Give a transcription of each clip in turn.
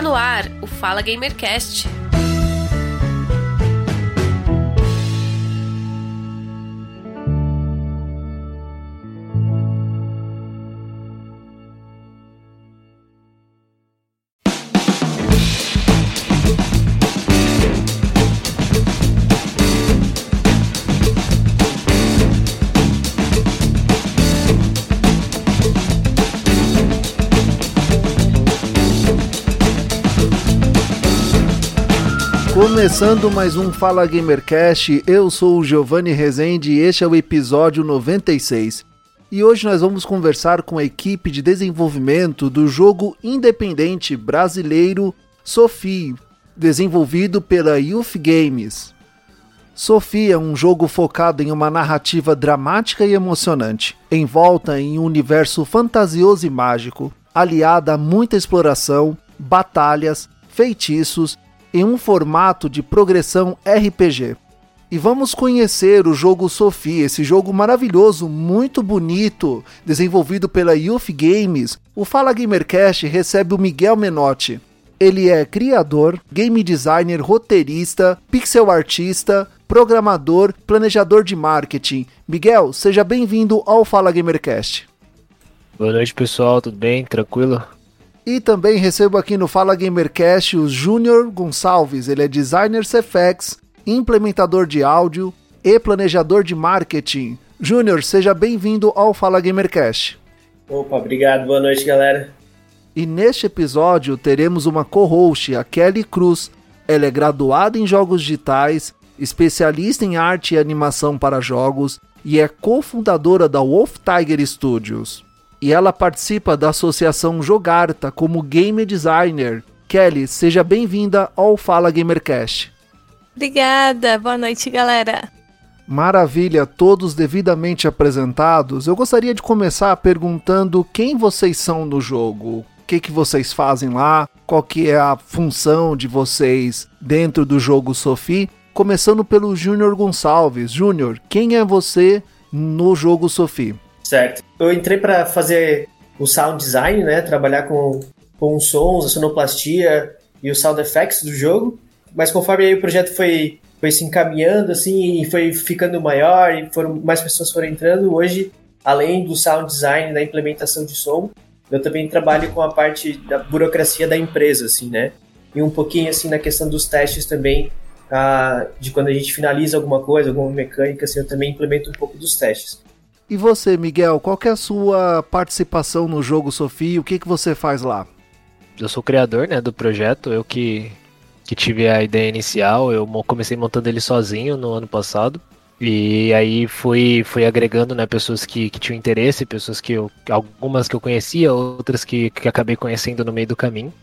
Está no ar o Fala Gamercast. Começando mais um Fala Gamercast, eu sou o Giovanni Rezende e este é o episódio 96. E hoje nós vamos conversar com a equipe de desenvolvimento do jogo independente brasileiro Sophie, desenvolvido pela Youth Games. Sophie é um jogo focado em uma narrativa dramática e emocionante, envolta em um universo fantasioso e mágico, aliada a muita exploração, batalhas, feitiços em um formato de progressão RPG. E vamos conhecer o jogo Sophie, esse jogo maravilhoso, muito bonito, desenvolvido pela Youth Games. O Fala Gamercast recebe o Miguel Menotti. Ele é criador, game designer, roteirista, pixel artista, programador, planejador de marketing. Miguel, seja bem-vindo ao Fala Gamercast. Boa noite, pessoal, tudo bem? Tranquilo? E também recebo aqui no Fala Gamercast o Júnior Gonçalves. Ele é designer CFX, implementador de áudio e planejador de marketing. Júnior, seja bem-vindo ao Fala Gamercast. Opa, obrigado. Boa noite, galera. E neste episódio teremos uma co-host, a Kelly Cruz. Ela é graduada em jogos digitais, especialista em arte e animação para jogos e é cofundadora da Wolf Tiger Studios e ela participa da associação Jogarta como game designer. Kelly, seja bem-vinda ao Fala Gamercast. Obrigada, boa noite, galera. Maravilha, todos devidamente apresentados. Eu gostaria de começar perguntando quem vocês são no jogo. O que, que vocês fazem lá? Qual que é a função de vocês dentro do jogo Sophie? Começando pelo Júnior Gonçalves. Júnior, quem é você no jogo Sophie? Certo. Eu entrei para fazer o sound design, né? Trabalhar com, com sons, a sonoplastia e os sound effects do jogo. Mas conforme aí o projeto foi, foi se encaminhando, assim, e foi ficando maior, e foram mais pessoas foram entrando, hoje, além do sound design, da implementação de som, eu também trabalho com a parte da burocracia da empresa, assim, né? E um pouquinho, assim, na questão dos testes também, ah, de quando a gente finaliza alguma coisa, alguma mecânica, assim, eu também implemento um pouco dos testes. E você, Miguel, qual é a sua participação no jogo Sofia? O que, que você faz lá? Eu sou criador né, do projeto, eu que, que tive a ideia inicial, eu comecei montando ele sozinho no ano passado. E aí fui, fui agregando né, pessoas que, que tinham interesse, pessoas que eu. algumas que eu conhecia, outras que, que acabei conhecendo no meio do caminho.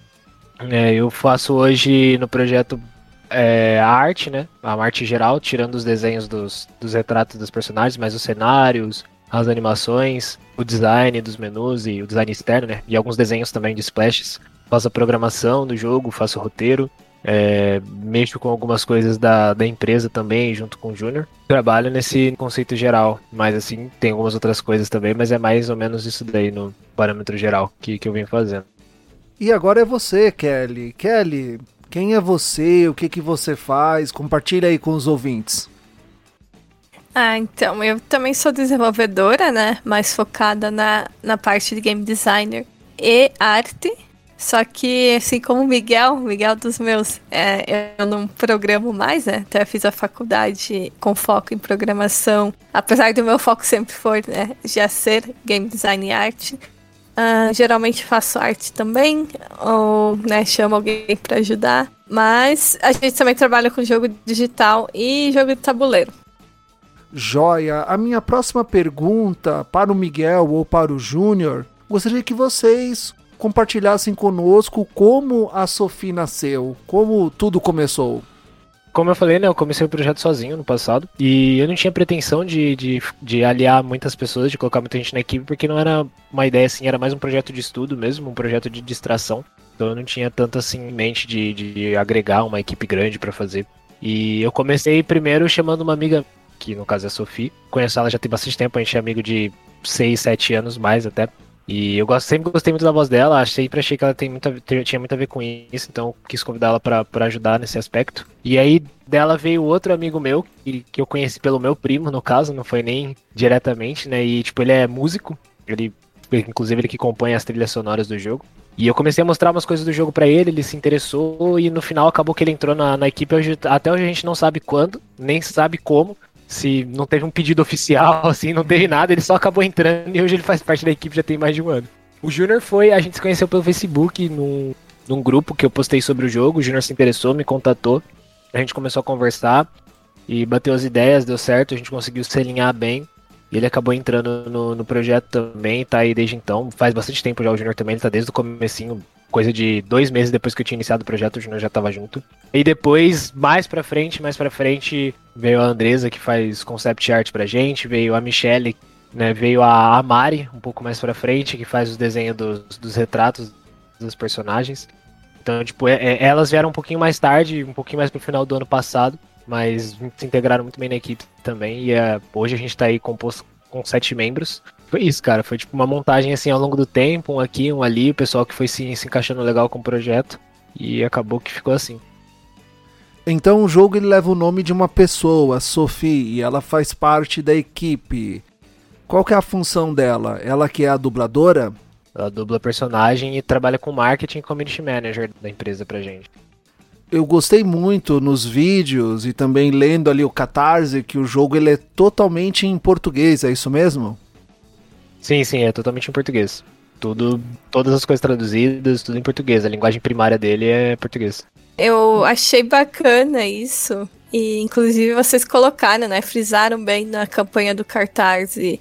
É, eu faço hoje no projeto é, a arte, né? A arte geral, tirando os desenhos dos, dos retratos dos personagens, mas os cenários, as animações, o design dos menus e o design externo, né? E alguns desenhos também de splashes. Faço a programação do jogo, faço o roteiro, é, mexo com algumas coisas da, da empresa também, junto com o Júnior. Trabalho nesse conceito geral, mas assim, tem algumas outras coisas também, mas é mais ou menos isso daí no parâmetro geral que, que eu venho fazendo. E agora é você, Kelly. Kelly, quem é você? O que, que você faz? Compartilha aí com os ouvintes. Ah, então, eu também sou desenvolvedora, né? Mais focada na, na parte de game designer e arte. Só que, assim como o Miguel, Miguel dos meus, é, eu não programo mais, né? Então eu fiz a faculdade com foco em programação. Apesar do meu foco sempre for, né? Já ser game design e arte. Uh, geralmente faço arte também, ou né, chamo alguém para ajudar. Mas a gente também trabalha com jogo digital e jogo de tabuleiro. Joia. A minha próxima pergunta para o Miguel ou para o Júnior, gostaria que vocês compartilhassem conosco como a Sophie nasceu, como tudo começou. Como eu falei, né, eu comecei o projeto sozinho no passado e eu não tinha pretensão de, de, de aliar muitas pessoas, de colocar muita gente na equipe, porque não era uma ideia assim, era mais um projeto de estudo mesmo, um projeto de distração. Então eu não tinha tanto assim em mente de, de agregar uma equipe grande para fazer. E eu comecei primeiro chamando uma amiga que no caso é a Sophie. Conheço ela já tem bastante tempo, a gente é amigo de 6, 7 anos mais até. E eu gosto, sempre gostei muito da voz dela, sempre achei que ela tem muita, tinha muito a ver com isso, então quis convidar ela para ajudar nesse aspecto. E aí dela veio outro amigo meu, que, que eu conheci pelo meu primo, no caso, não foi nem diretamente, né? E tipo, ele é músico, ele inclusive ele que compõe as trilhas sonoras do jogo. E eu comecei a mostrar umas coisas do jogo para ele, ele se interessou e no final acabou que ele entrou na, na equipe. Até hoje a gente não sabe quando, nem sabe como, se não teve um pedido oficial, assim, não teve nada, ele só acabou entrando e hoje ele faz parte da equipe já tem mais de um ano. O Júnior foi, a gente se conheceu pelo Facebook, num, num grupo que eu postei sobre o jogo, o Júnior se interessou, me contatou, a gente começou a conversar e bateu as ideias, deu certo, a gente conseguiu se alinhar bem. E ele acabou entrando no, no projeto também, tá aí desde então. Faz bastante tempo já o Júnior também, ele tá desde o comecinho, coisa de dois meses depois que eu tinha iniciado o projeto, o já tava junto. E depois, mais pra frente, mais pra frente, veio a Andresa que faz concept art pra gente, veio a Michelle, né, veio a Mari, um pouco mais pra frente, que faz os desenhos dos, dos retratos dos personagens. Então, tipo, é, é, elas vieram um pouquinho mais tarde, um pouquinho mais pro final do ano passado, mas se integraram muito bem na equipe também. E é, hoje a gente tá aí composto com sete membros. Foi isso, cara. Foi tipo uma montagem assim ao longo do tempo, um aqui, um ali, o pessoal que foi se, se encaixando legal com o projeto. E acabou que ficou assim. Então o jogo ele leva o nome de uma pessoa, Sophie, e ela faz parte da equipe. Qual que é a função dela? Ela que é a dubladora? Ela dubla personagem e trabalha com marketing e community manager da empresa pra gente. Eu gostei muito nos vídeos e também lendo ali o Catarse que o jogo ele é totalmente em português, é isso mesmo? Sim, sim, é totalmente em português. Tudo, todas as coisas traduzidas, tudo em português. A linguagem primária dele é português. Eu achei bacana isso. E inclusive vocês colocaram, né? Frisaram bem na campanha do cartaz. E,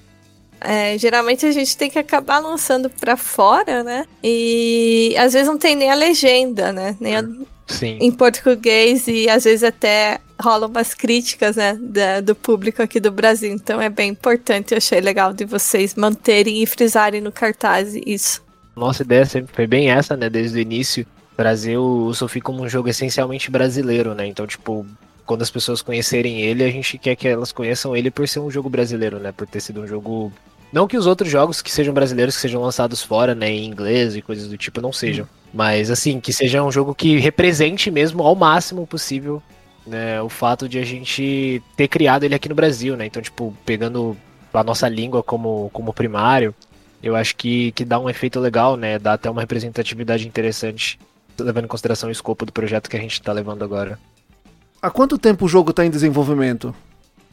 é, geralmente a gente tem que acabar lançando para fora, né? E às vezes não tem nem a legenda, né? Nem a, Sim. em português e às vezes até rolam umas críticas, né, da, do público aqui do Brasil. Então é bem importante, eu achei legal de vocês manterem e frisarem no cartaz isso. Nossa ideia sempre foi bem essa, né, desde o início, trazer o, Sophie como um jogo essencialmente brasileiro, né? Então, tipo, quando as pessoas conhecerem ele, a gente quer que elas conheçam ele por ser um jogo brasileiro, né? Por ter sido um jogo não que os outros jogos que sejam brasileiros, que sejam lançados fora, né, em inglês e coisas do tipo, não sejam. Hum. Mas, assim, que seja um jogo que represente mesmo ao máximo possível né, o fato de a gente ter criado ele aqui no Brasil, né? Então, tipo, pegando a nossa língua como, como primário, eu acho que, que dá um efeito legal, né? Dá até uma representatividade interessante, levando em consideração o escopo do projeto que a gente está levando agora. Há quanto tempo o jogo está em desenvolvimento?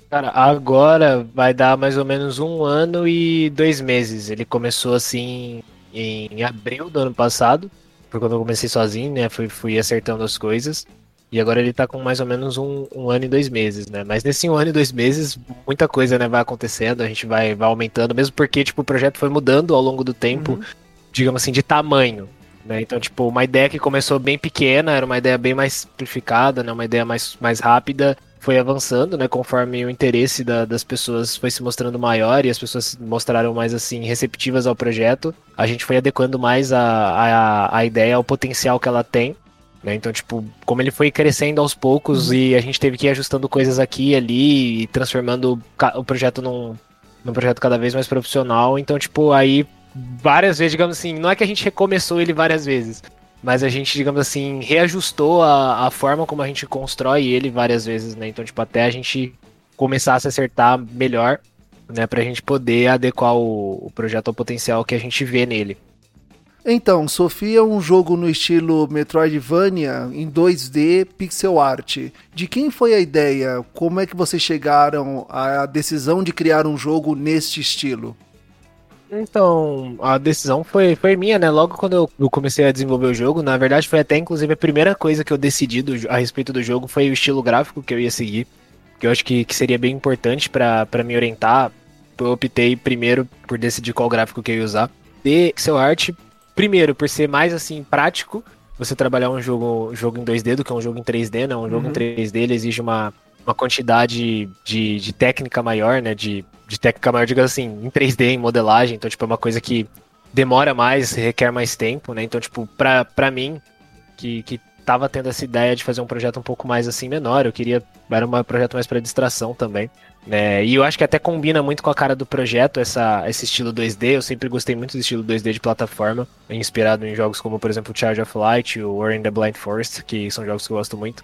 Cara, agora vai dar mais ou menos um ano e dois meses. Ele começou assim em abril do ano passado. Foi quando eu comecei sozinho, né? Fui, fui acertando as coisas. E agora ele tá com mais ou menos um, um, ano e dois meses, né? Mas nesse um ano e dois meses, muita coisa né, vai acontecendo, a gente vai, vai aumentando, mesmo porque tipo, o projeto foi mudando ao longo do tempo, uhum. digamos assim, de tamanho. Né? Então, tipo, uma ideia que começou bem pequena, era uma ideia bem mais simplificada, né? uma ideia mais, mais rápida, foi avançando, né, conforme o interesse da, das pessoas foi se mostrando maior e as pessoas se mostraram mais assim receptivas ao projeto, a gente foi adequando mais a, a, a ideia ao potencial que ela tem. Né? Então, tipo, como ele foi crescendo aos poucos uhum. e a gente teve que ir ajustando coisas aqui e ali e transformando o projeto num, num projeto cada vez mais profissional. Então, tipo, aí várias vezes, digamos assim, não é que a gente recomeçou ele várias vezes, mas a gente, digamos assim, reajustou a, a forma como a gente constrói ele várias vezes, né? Então, tipo, até a gente começar a se acertar melhor, né? Pra gente poder adequar o, o projeto ao potencial que a gente vê nele. Então, Sofia é um jogo no estilo Metroidvania em 2D pixel art. De quem foi a ideia? Como é que vocês chegaram à decisão de criar um jogo neste estilo? Então, a decisão foi, foi minha, né? Logo quando eu, comecei a desenvolver o jogo, na verdade foi até inclusive a primeira coisa que eu decidi do, a respeito do jogo foi o estilo gráfico que eu ia seguir. Que eu acho que, que seria bem importante para me orientar. Eu optei primeiro por decidir qual gráfico que eu ia usar. E seu art, primeiro, por ser mais assim prático, você trabalhar um jogo, jogo em 2D do que um jogo em 3D, né? Um jogo uhum. em 3D ele exige uma, uma quantidade de, de técnica maior, né? De, de técnica maior, diga assim, em 3D, em modelagem. Então, tipo, é uma coisa que demora mais, requer mais tempo, né? Então, tipo, pra, pra mim, que, que tava tendo essa ideia de fazer um projeto um pouco mais assim menor. Eu queria. Era um projeto mais para distração também. Né? E eu acho que até combina muito com a cara do projeto essa, esse estilo 2D. Eu sempre gostei muito do estilo 2D de plataforma, inspirado em jogos como, por exemplo, Charge of Light ou War in the Blind Forest, que são jogos que eu gosto muito.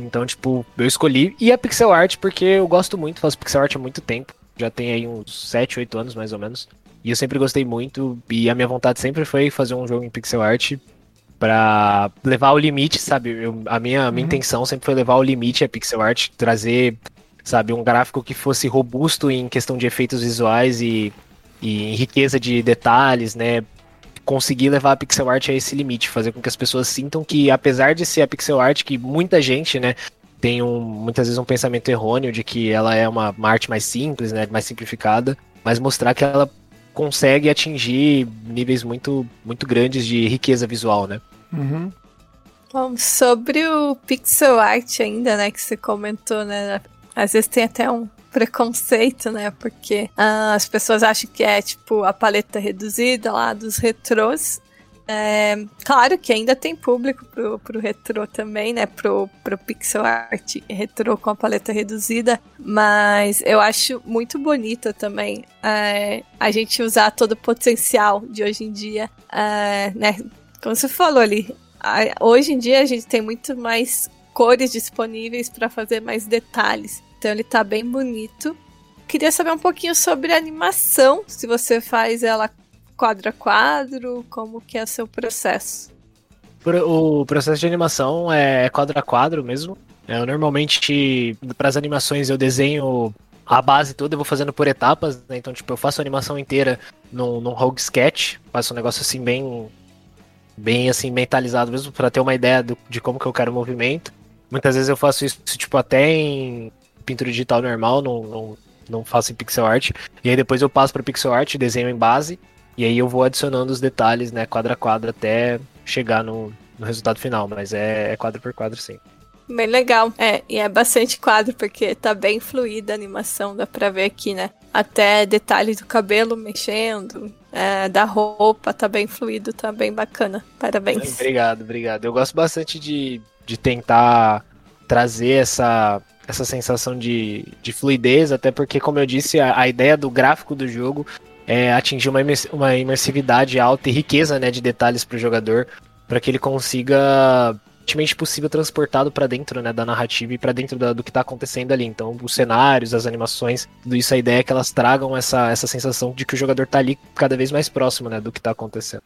Então, tipo, eu escolhi. E a pixel art, porque eu gosto muito, faço pixel art há muito tempo. Já tem aí uns 7, 8 anos mais ou menos. E eu sempre gostei muito. E a minha vontade sempre foi fazer um jogo em pixel art para levar ao limite, sabe? Eu, a minha, a minha uhum. intenção sempre foi levar ao limite a pixel art, trazer, sabe, um gráfico que fosse robusto em questão de efeitos visuais e, e em riqueza de detalhes, né? Conseguir levar a pixel art a esse limite, fazer com que as pessoas sintam que, apesar de ser a pixel art, que muita gente, né, tem um, muitas vezes um pensamento errôneo de que ela é uma, uma arte mais simples, né, mais simplificada, mas mostrar que ela consegue atingir níveis muito, muito grandes de riqueza visual, né? Uhum. Bom, sobre o pixel art ainda, né, que você comentou, né, às vezes tem até um preconceito, né, porque ah, as pessoas acham que é, tipo, a paleta reduzida lá dos retrôs, é, claro que ainda tem público pro, pro retrô também, né? Pro, pro pixel art retrô com a paleta reduzida, mas eu acho muito bonito também é, a gente usar todo o potencial de hoje em dia, é, né? Como você falou ali, a, hoje em dia a gente tem muito mais cores disponíveis para fazer mais detalhes, então ele tá bem bonito. Queria saber um pouquinho sobre a animação, se você faz ela quadro a quadro? Como que é o seu processo? O processo de animação é quadro a quadro mesmo. Eu normalmente, para as animações, eu desenho a base toda, eu vou fazendo por etapas, né? Então, tipo, eu faço a animação inteira num, num Rogue Sketch, faço um negócio assim bem bem assim mentalizado mesmo para ter uma ideia do, de como que eu quero o movimento. Muitas vezes eu faço isso tipo até em pintura digital normal, não, não, não faço em pixel art. E aí depois eu passo para pixel art, desenho em base e aí eu vou adicionando os detalhes, né, quadro a quadro, até chegar no, no resultado final. Mas é, é quadro por quadro, sim. Bem legal. É, e é bastante quadro, porque tá bem fluida a animação, dá pra ver aqui, né? Até detalhes do cabelo mexendo, é, da roupa, tá bem fluido, tá bem bacana. Parabéns. Obrigado, obrigado. Eu gosto bastante de, de tentar trazer essa, essa sensação de, de fluidez, até porque, como eu disse, a, a ideia do gráfico do jogo é, atingir uma, uma imersividade alta e riqueza né, de detalhes para o jogador, para que ele consiga, ultimamente possível, transportado para dentro né, da narrativa e para dentro da, do que está acontecendo ali. Então, os cenários, as animações, tudo isso, a ideia é que elas tragam essa, essa sensação de que o jogador está ali cada vez mais próximo né, do que está acontecendo.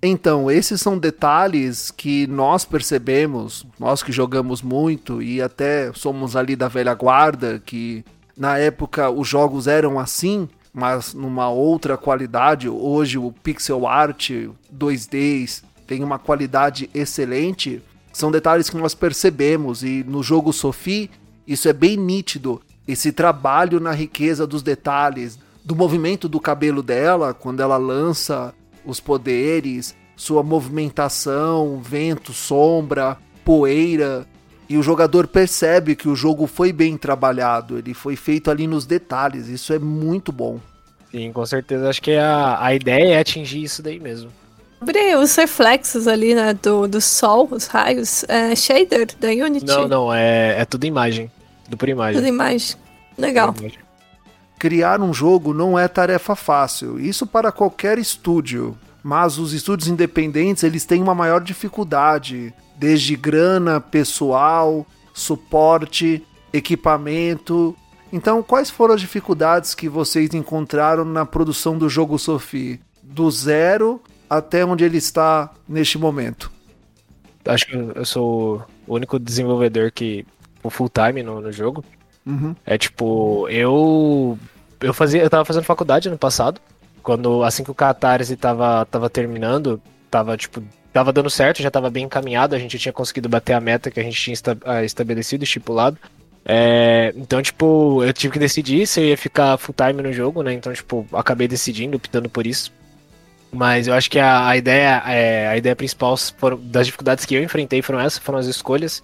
Então, esses são detalhes que nós percebemos, nós que jogamos muito e até somos ali da velha guarda, que na época os jogos eram assim, mas numa outra qualidade. Hoje o pixel art 2D tem uma qualidade excelente. São detalhes que nós percebemos e no jogo Sophie isso é bem nítido. Esse trabalho na riqueza dos detalhes, do movimento do cabelo dela quando ela lança os poderes, sua movimentação, vento, sombra, poeira, e o jogador percebe que o jogo foi bem trabalhado, ele foi feito ali nos detalhes, isso é muito bom. Sim, com certeza. Acho que a, a ideia é atingir isso daí mesmo. Sobre os reflexos ali, né, do, do sol, os raios, é shader da Unity? Não, não, é, é tudo imagem. Tudo por imagem. Tudo imagem. Legal. Imagem. Criar um jogo não é tarefa fácil, isso para qualquer estúdio. Mas os estúdios independentes, eles têm uma maior dificuldade, desde grana, pessoal, suporte, equipamento então, quais foram as dificuldades que vocês encontraram na produção do jogo Sophie? Do zero até onde ele está neste momento? Acho que eu sou o único desenvolvedor que full time no, no jogo. Uhum. É tipo, eu eu fazia, eu tava fazendo faculdade ano passado, quando assim que o Catarse tava tava terminando, tava tipo tava dando certo, já tava bem encaminhado, a gente tinha conseguido bater a meta que a gente tinha ah, estabelecido, estipulado. É, então, tipo, eu tive que decidir se eu ia ficar full time no jogo, né? Então, tipo, acabei decidindo, optando por isso. Mas eu acho que a, a ideia, é, a ideia principal foram, das dificuldades que eu enfrentei foram essas, foram as escolhas,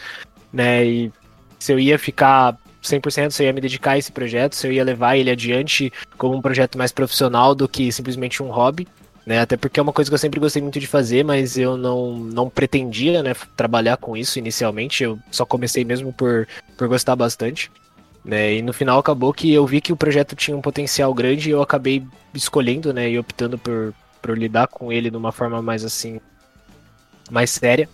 né? E se eu ia ficar 100%, se eu ia me dedicar a esse projeto, se eu ia levar ele adiante como um projeto mais profissional do que simplesmente um hobby. Né? Até porque é uma coisa que eu sempre gostei muito de fazer, mas eu não, não pretendia né, trabalhar com isso inicialmente. Eu só comecei mesmo por, por gostar bastante. Né? E no final acabou que eu vi que o projeto tinha um potencial grande e eu acabei escolhendo né, e optando por, por lidar com ele de uma forma mais assim, mais séria.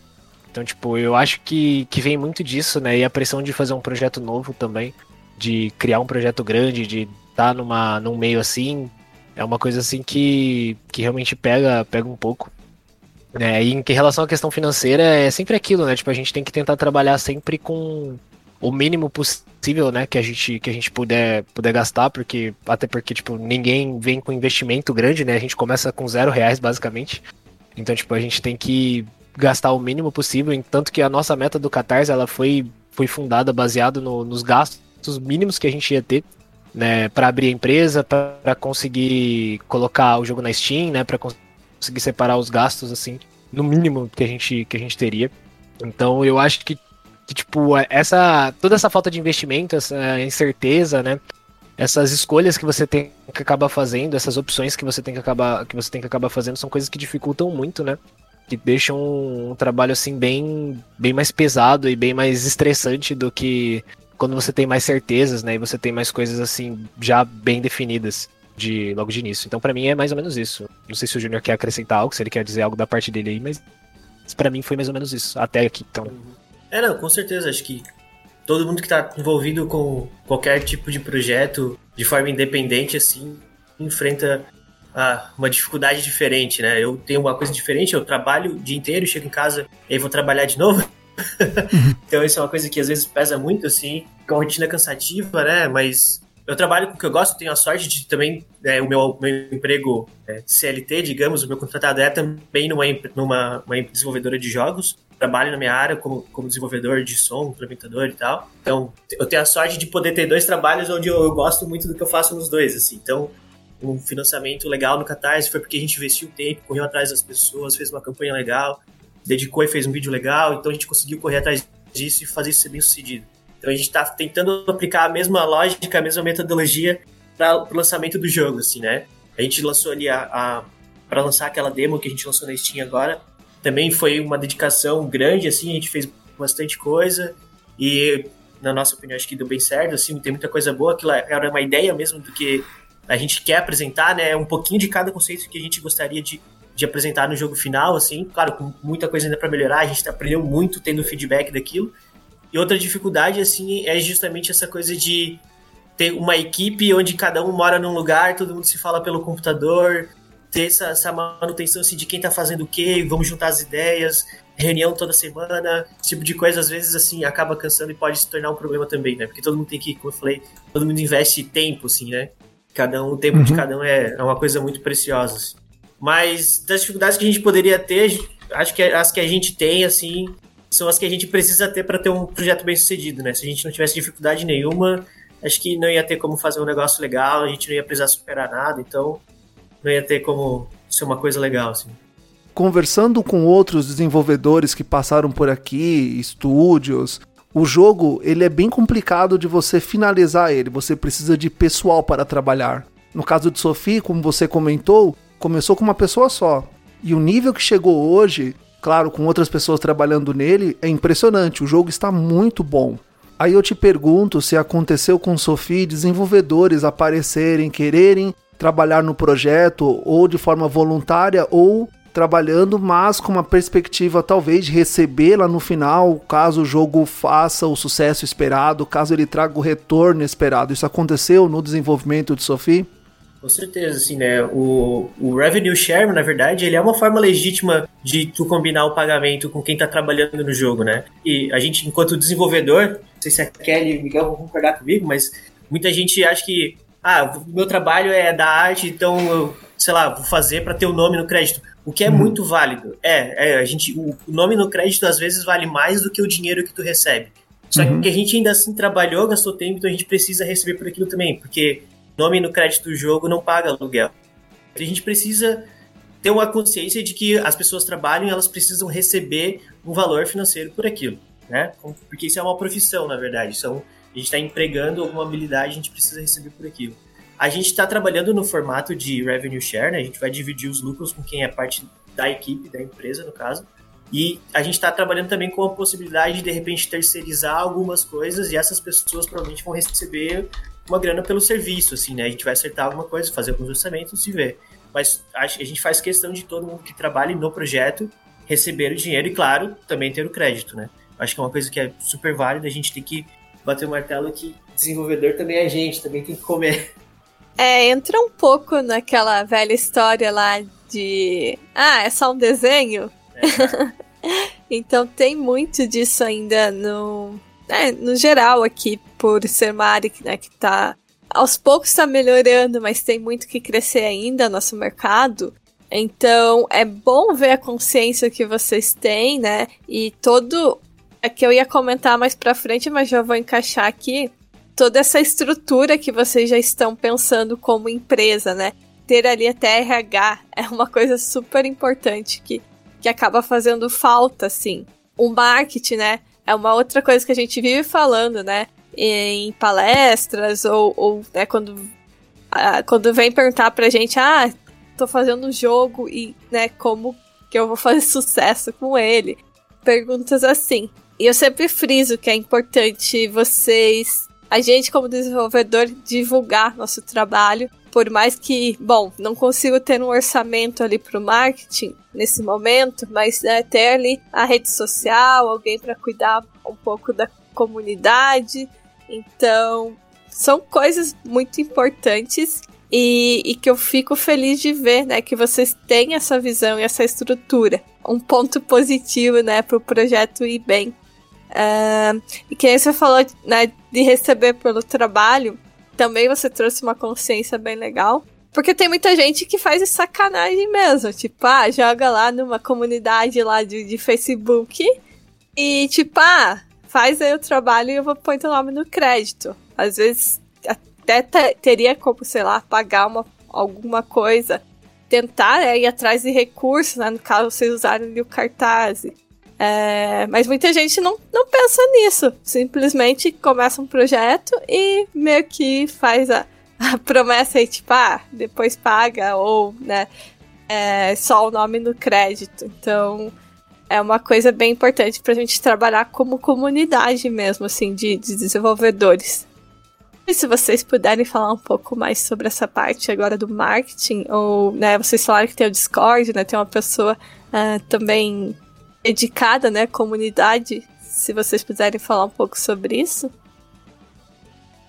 Então, tipo, eu acho que, que vem muito disso, né? E a pressão de fazer um projeto novo também, de criar um projeto grande, de estar tá numa, num meio assim, é uma coisa assim que, que realmente pega, pega um pouco. Né? E em relação à questão financeira, é sempre aquilo, né? Tipo, a gente tem que tentar trabalhar sempre com o mínimo possível, né, que a gente que a gente puder puder gastar, porque até porque tipo ninguém vem com investimento grande, né? A gente começa com zero reais basicamente. Então tipo a gente tem que gastar o mínimo possível, tanto que a nossa meta do Catarse ela foi foi fundada baseado no, nos gastos mínimos que a gente ia ter né, para abrir a empresa, para conseguir colocar o jogo na Steam, né, para conseguir separar os gastos assim, no mínimo que a gente que a gente teria. Então eu acho que, que tipo essa toda essa falta de investimento, essa incerteza, né, essas escolhas que você tem que acabar fazendo, essas opções que você tem que acabar que você tem que acabar fazendo são coisas que dificultam muito, né? Que deixam um, um trabalho assim bem bem mais pesado e bem mais estressante do que quando você tem mais certezas, né? E você tem mais coisas assim já bem definidas de logo de início. Então, para mim é mais ou menos isso. Não sei se o Júnior quer acrescentar algo, se ele quer dizer algo da parte dele aí, mas para mim foi mais ou menos isso até aqui. Então. É, não, com certeza. Acho que todo mundo que está envolvido com qualquer tipo de projeto de forma independente assim enfrenta ah, uma dificuldade diferente, né? Eu tenho uma coisa diferente, eu trabalho o dia inteiro, chego em casa e aí vou trabalhar de novo. então isso é uma coisa que às vezes pesa muito, assim, com a rotina cansativa, né? Mas eu trabalho com o que eu gosto, tenho a sorte de também, é, o meu, meu emprego é, CLT, digamos, o meu contratado é também numa, numa uma desenvolvedora de jogos, trabalho na minha área como, como desenvolvedor de som, implementador e tal. Então, eu tenho a sorte de poder ter dois trabalhos onde eu, eu gosto muito do que eu faço nos dois, assim. Então, um financiamento legal no Catarse foi porque a gente investiu tempo, correu atrás das pessoas, fez uma campanha legal dedicou e fez um vídeo legal, então a gente conseguiu correr atrás disso e fazer isso ser bem sucedido. Então a gente está tentando aplicar a mesma lógica, a mesma metodologia para o lançamento do jogo, assim, né? A gente lançou ali a, a para lançar aquela demo que a gente lançou na Steam agora. Também foi uma dedicação grande, assim, a gente fez bastante coisa e na nossa opinião acho que deu bem certo, assim, tem muita coisa boa, aquilo era uma ideia mesmo do que a gente quer apresentar, né? Um pouquinho de cada conceito que a gente gostaria de de apresentar no jogo final, assim, claro, com muita coisa ainda para melhorar, a gente aprendeu muito tendo feedback daquilo. E outra dificuldade, assim, é justamente essa coisa de ter uma equipe onde cada um mora num lugar, todo mundo se fala pelo computador, ter essa, essa manutenção assim, de quem tá fazendo o quê, vamos juntar as ideias, reunião toda semana, esse tipo de coisa, às vezes, assim, acaba cansando e pode se tornar um problema também, né? Porque todo mundo tem que, como eu falei, todo mundo investe tempo, assim, né? Cada um, o tempo uhum. de cada um é, é uma coisa muito preciosa. Assim. Mas das dificuldades que a gente poderia ter, acho que as que a gente tem, assim, são as que a gente precisa ter para ter um projeto bem sucedido, né? Se a gente não tivesse dificuldade nenhuma, acho que não ia ter como fazer um negócio legal, a gente não ia precisar superar nada, então não ia ter como ser uma coisa legal, assim. Conversando com outros desenvolvedores que passaram por aqui, estúdios, o jogo ele é bem complicado de você finalizar ele. Você precisa de pessoal para trabalhar. No caso de Sophie, como você comentou, começou com uma pessoa só. E o nível que chegou hoje, claro, com outras pessoas trabalhando nele, é impressionante. O jogo está muito bom. Aí eu te pergunto se aconteceu com Sophie desenvolvedores aparecerem, quererem trabalhar no projeto ou de forma voluntária ou trabalhando, mas com uma perspectiva talvez de recebê-la no final, caso o jogo faça o sucesso esperado, caso ele traga o retorno esperado. Isso aconteceu no desenvolvimento de Sophie? Com certeza, assim, né? O, o revenue share, na verdade, ele é uma forma legítima de tu combinar o pagamento com quem tá trabalhando no jogo, né? E a gente, enquanto desenvolvedor, não sei se a Kelly e o Miguel vão concordar comigo, mas muita gente acha que, ah, o meu trabalho é da arte, então eu, sei lá, vou fazer para ter o nome no crédito. O que é uhum. muito válido. É, é, a gente, o nome no crédito às vezes vale mais do que o dinheiro que tu recebe. Só uhum. que a gente ainda assim trabalhou, gastou tempo, então a gente precisa receber por aquilo também, porque nome no crédito do jogo não paga aluguel. A gente precisa ter uma consciência de que as pessoas trabalham e elas precisam receber um valor financeiro por aquilo, né? Porque isso é uma profissão, na verdade. São, a gente está empregando alguma habilidade, a gente precisa receber por aquilo. A gente está trabalhando no formato de revenue share, né? A gente vai dividir os lucros com quem é parte da equipe, da empresa, no caso. E a gente está trabalhando também com a possibilidade de, de repente, terceirizar algumas coisas e essas pessoas provavelmente vão receber uma grana pelo serviço, assim, né? A gente vai acertar alguma coisa, fazer alguns orçamentos e ver. Mas a gente faz questão de todo mundo que trabalhe no projeto receber o dinheiro e, claro, também ter o crédito, né? Acho que é uma coisa que é super válida, a gente tem que bater o martelo que desenvolvedor também é gente, também tem que comer. É, entra um pouco naquela velha história lá de. Ah, é só um desenho? É. então tem muito disso ainda no. É, no geral aqui, por ser uma área que, né, que tá. Aos poucos está melhorando, mas tem muito que crescer ainda nosso mercado. Então é bom ver a consciência que vocês têm, né? E todo. É que eu ia comentar mais pra frente, mas já vou encaixar aqui toda essa estrutura que vocês já estão pensando como empresa, né? Ter ali até RH é uma coisa super importante que, que acaba fazendo falta, assim. O marketing, né? É uma outra coisa que a gente vive falando, né? Em palestras ou, ou né, quando, ah, quando vem perguntar pra gente, ah, tô fazendo um jogo e, né, como que eu vou fazer sucesso com ele. Perguntas assim. E eu sempre friso que é importante vocês a gente, como desenvolvedor, divulgar nosso trabalho. Por mais que, bom, não consigo ter um orçamento ali para o marketing nesse momento, mas né, ter ali a rede social, alguém para cuidar um pouco da comunidade. Então, são coisas muito importantes e, e, que eu fico feliz de ver, né, que vocês têm essa visão e essa estrutura. Um ponto positivo, né, para o projeto ir bem. Uh, e que aí você falou né, de receber pelo trabalho, também você trouxe uma consciência bem legal. Porque tem muita gente que faz sacanagem mesmo. Tipo, ah, joga lá numa comunidade lá de, de Facebook e, tipo, ah, faz aí o trabalho e eu vou pôr teu nome no crédito. Às vezes até teria como, sei lá, pagar uma, alguma coisa. Tentar é, ir atrás de recursos, né? No caso, vocês usarem o cartaz. É, mas muita gente não, não pensa nisso. Simplesmente começa um projeto e meio que faz a, a promessa aí, tipo, ah, depois paga, ou, né, é, só o nome no crédito. Então, é uma coisa bem importante pra gente trabalhar como comunidade mesmo, assim, de, de desenvolvedores. E se vocês puderem falar um pouco mais sobre essa parte agora do marketing, ou, né, vocês falaram que tem o Discord, né, tem uma pessoa uh, também dedicada, né, comunidade. Se vocês puderem falar um pouco sobre isso.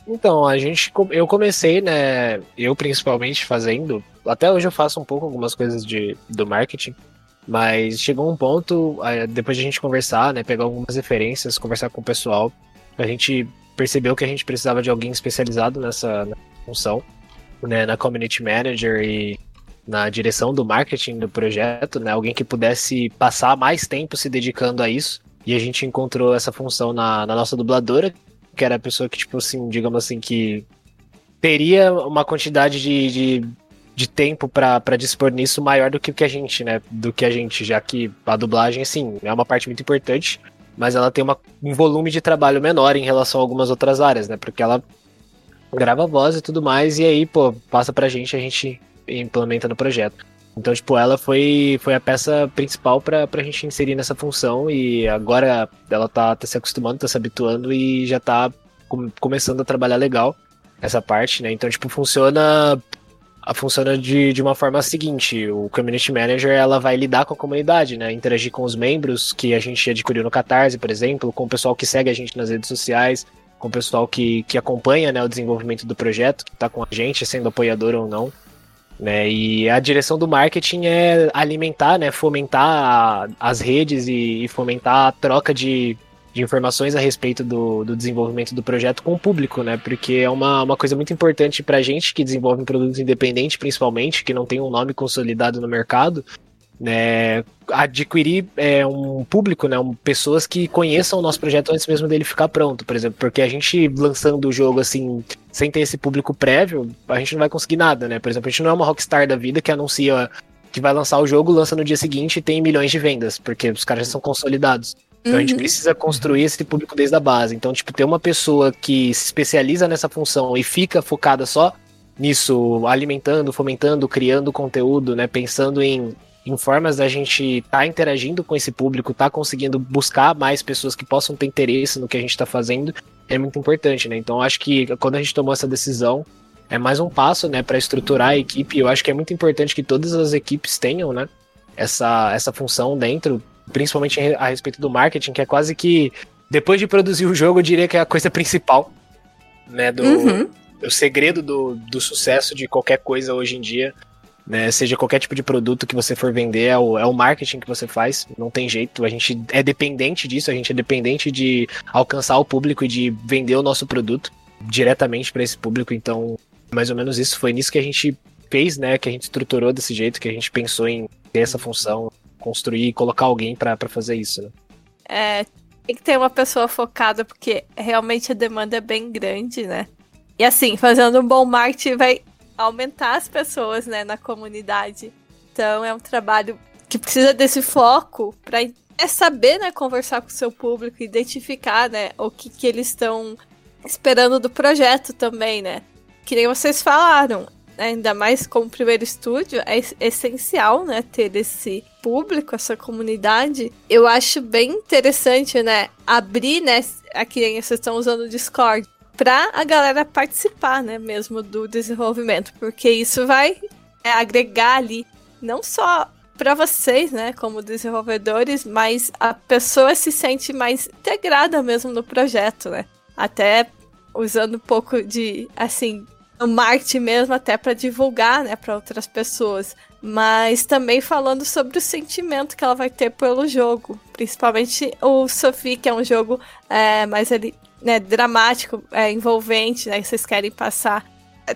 Então, a gente, eu comecei, né, eu principalmente fazendo, até hoje eu faço um pouco algumas coisas de, do marketing, mas chegou um ponto, depois de a gente conversar, né, pegar algumas referências, conversar com o pessoal, a gente percebeu que a gente precisava de alguém especializado nessa, função, né, na community manager e na direção do marketing do projeto, né? Alguém que pudesse passar mais tempo se dedicando a isso. E a gente encontrou essa função na, na nossa dubladora, que era a pessoa que, tipo assim, digamos assim, que teria uma quantidade de, de, de tempo para dispor nisso maior do que que a gente, né? Do que a gente, já que a dublagem, assim, é uma parte muito importante, mas ela tem uma, um volume de trabalho menor em relação a algumas outras áreas, né? Porque ela grava voz e tudo mais, e aí, pô, passa pra gente, a gente implementa no projeto. Então, tipo, ela foi, foi a peça principal para a gente inserir nessa função e agora ela tá, tá se acostumando, tá se habituando e já tá com, começando a trabalhar legal essa parte, né? Então, tipo, funciona funciona de, de uma forma seguinte, o Community Manager ela vai lidar com a comunidade, né? Interagir com os membros que a gente adquiriu no Catarse, por exemplo, com o pessoal que segue a gente nas redes sociais, com o pessoal que, que acompanha né, o desenvolvimento do projeto, que está com a gente, sendo apoiador ou não. Né? E a direção do marketing é alimentar, né, fomentar a, as redes e, e, fomentar a troca de, de informações a respeito do, do, desenvolvimento do projeto com o público, né? Porque é uma, uma coisa muito importante para a gente que desenvolve um produto independente, principalmente, que não tem um nome consolidado no mercado, né, adquirir é, um público, né, um, pessoas que conheçam o nosso projeto antes mesmo dele ficar pronto, por exemplo, porque a gente lançando o jogo assim, sem ter esse público prévio, a gente não vai conseguir nada, né? Por exemplo, a gente não é uma Rockstar da vida que anuncia que vai lançar o jogo, lança no dia seguinte e tem milhões de vendas, porque os caras já são consolidados. Então uhum. a gente uhum. precisa construir esse público desde a base. Então, tipo, ter uma pessoa que se especializa nessa função e fica focada só nisso, alimentando, fomentando, criando conteúdo, né? Pensando em, em formas da gente estar tá interagindo com esse público, tá conseguindo buscar mais pessoas que possam ter interesse no que a gente está fazendo, é muito importante, né? Então acho que quando a gente tomou essa decisão, é mais um passo, né, para estruturar a equipe. Eu acho que é muito importante que todas as equipes tenham, né, essa, essa função dentro, principalmente a respeito do marketing, que é quase que depois de produzir o jogo, eu diria que é a coisa principal, né, do uhum. o segredo do, do sucesso de qualquer coisa hoje em dia. Né, seja qualquer tipo de produto que você for vender, é o, é o marketing que você faz, não tem jeito. A gente é dependente disso, a gente é dependente de alcançar o público e de vender o nosso produto diretamente para esse público. Então, mais ou menos isso foi nisso que a gente fez, né? Que a gente estruturou desse jeito, que a gente pensou em ter essa função, construir e colocar alguém para fazer isso. Né? É, tem que ter uma pessoa focada, porque realmente a demanda é bem grande, né? E assim, fazendo um bom marketing vai aumentar as pessoas, né, na comunidade. Então é um trabalho que precisa desse foco para é saber, né, conversar com o seu público, identificar, né, o que, que eles estão esperando do projeto também, né? Que nem vocês falaram, ainda mais como primeiro estúdio, é essencial, né, ter esse público, essa comunidade. Eu acho bem interessante, né, abrir, né, aqui vocês estão usando o Discord, para a galera participar, né, mesmo do desenvolvimento, porque isso vai é, agregar ali não só para vocês, né, como desenvolvedores, mas a pessoa se sente mais integrada mesmo no projeto, né? Até usando um pouco de, assim, o marketing mesmo até para divulgar, né, para outras pessoas, mas também falando sobre o sentimento que ela vai ter pelo jogo, principalmente o Sophie, que é um jogo é, mais ali, né, dramático, é, envolvente, né, que vocês querem passar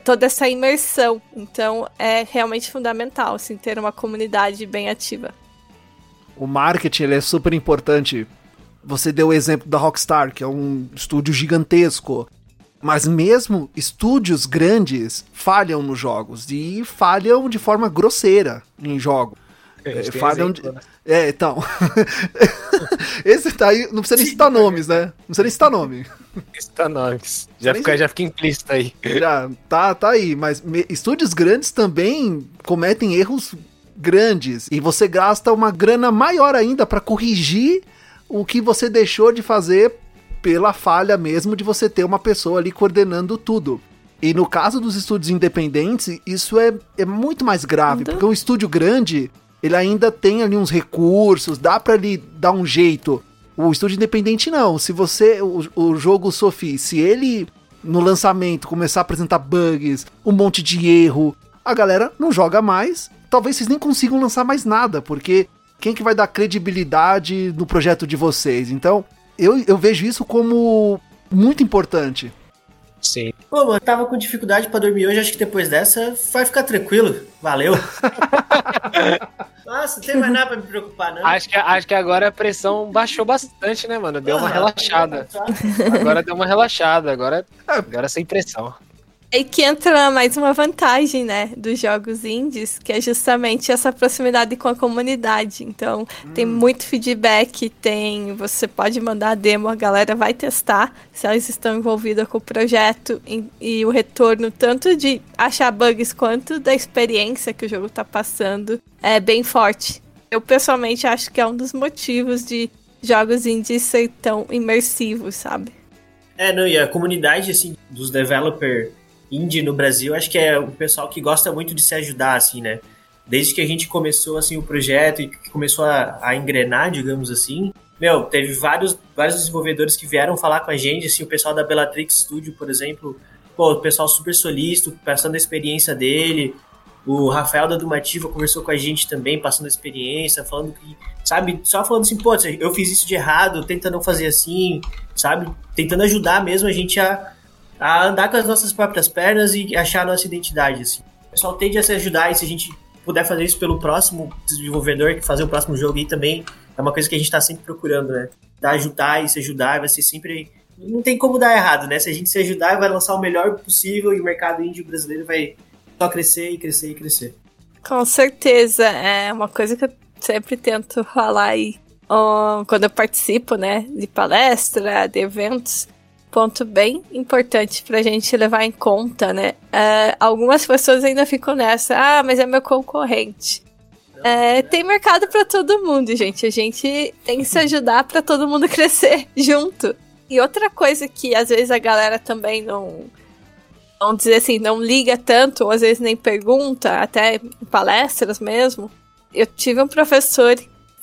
toda essa imersão. Então é realmente fundamental assim, ter uma comunidade bem ativa. O marketing ele é super importante. Você deu o exemplo da Rockstar, que é um estúdio gigantesco. Mas mesmo estúdios grandes falham nos jogos e falham de forma grosseira em jogo. É, falham exemplo, de... né? É, então. Esse tá aí, não precisa nem citar nomes, né? Não precisa nem citar nome. Citar nomes. Já fica, já fica implícito aí. Já, tá, tá aí. Mas me... estúdios grandes também cometem erros grandes. E você gasta uma grana maior ainda para corrigir o que você deixou de fazer pela falha mesmo de você ter uma pessoa ali coordenando tudo. E no caso dos estúdios independentes, isso é, é muito mais grave, porque um estúdio grande, ele ainda tem ali uns recursos, dá para ele dar um jeito. O estúdio independente não. Se você, o, o jogo Sophie, se ele no lançamento começar a apresentar bugs, um monte de erro, a galera não joga mais. Talvez vocês nem consigam lançar mais nada, porque quem que vai dar credibilidade no projeto de vocês? Então, eu, eu vejo isso como muito importante. Sim. Pô, mano, tava com dificuldade para dormir hoje, acho que depois dessa vai ficar tranquilo. Valeu. Nossa, não tem mais nada pra me preocupar, não. Acho que, acho que agora a pressão baixou bastante, né, mano? Deu uma relaxada. Agora deu uma relaxada, agora, agora sem pressão. E que entra mais uma vantagem, né, dos jogos indies, que é justamente essa proximidade com a comunidade. Então, hum. tem muito feedback, tem, você pode mandar a demo, a galera vai testar se elas estão envolvidas com o projeto e, e o retorno tanto de achar bugs quanto da experiência que o jogo está passando é bem forte. Eu pessoalmente acho que é um dos motivos de jogos indies ser tão imersivos, sabe? É, não, e a comunidade assim dos developers indie no Brasil, acho que é o pessoal que gosta muito de se ajudar, assim, né? Desde que a gente começou, assim, o projeto e começou a, a engrenar, digamos assim, meu, teve vários, vários desenvolvedores que vieram falar com a gente, assim, o pessoal da Bellatrix Studio, por exemplo, pô, o pessoal super solícito, passando a experiência dele, o Rafael da Dumativa conversou com a gente também, passando a experiência, falando que, sabe, só falando assim, pô, eu fiz isso de errado, tenta não fazer assim, sabe, tentando ajudar mesmo a gente a a andar com as nossas próprias pernas e achar a nossa identidade. Assim. O pessoal tende a se ajudar e se a gente puder fazer isso pelo próximo desenvolvedor, fazer o próximo jogo aí também, é uma coisa que a gente está sempre procurando, né? Dar ajudar e se ajudar vai ser sempre. Não tem como dar errado, né? Se a gente se ajudar, vai lançar o melhor possível e o mercado índio brasileiro vai só crescer e crescer e crescer. Com certeza. É uma coisa que eu sempre tento falar aí quando eu participo, né? De palestra, de eventos ponto bem importante pra gente levar em conta, né? É, algumas pessoas ainda ficam nessa, ah, mas é meu concorrente. É, tem mercado para todo mundo, gente. A gente tem que se ajudar para todo mundo crescer junto. E outra coisa que às vezes a galera também não. Vamos dizer assim, não liga tanto, ou às vezes nem pergunta, até em palestras mesmo. Eu tive um professor,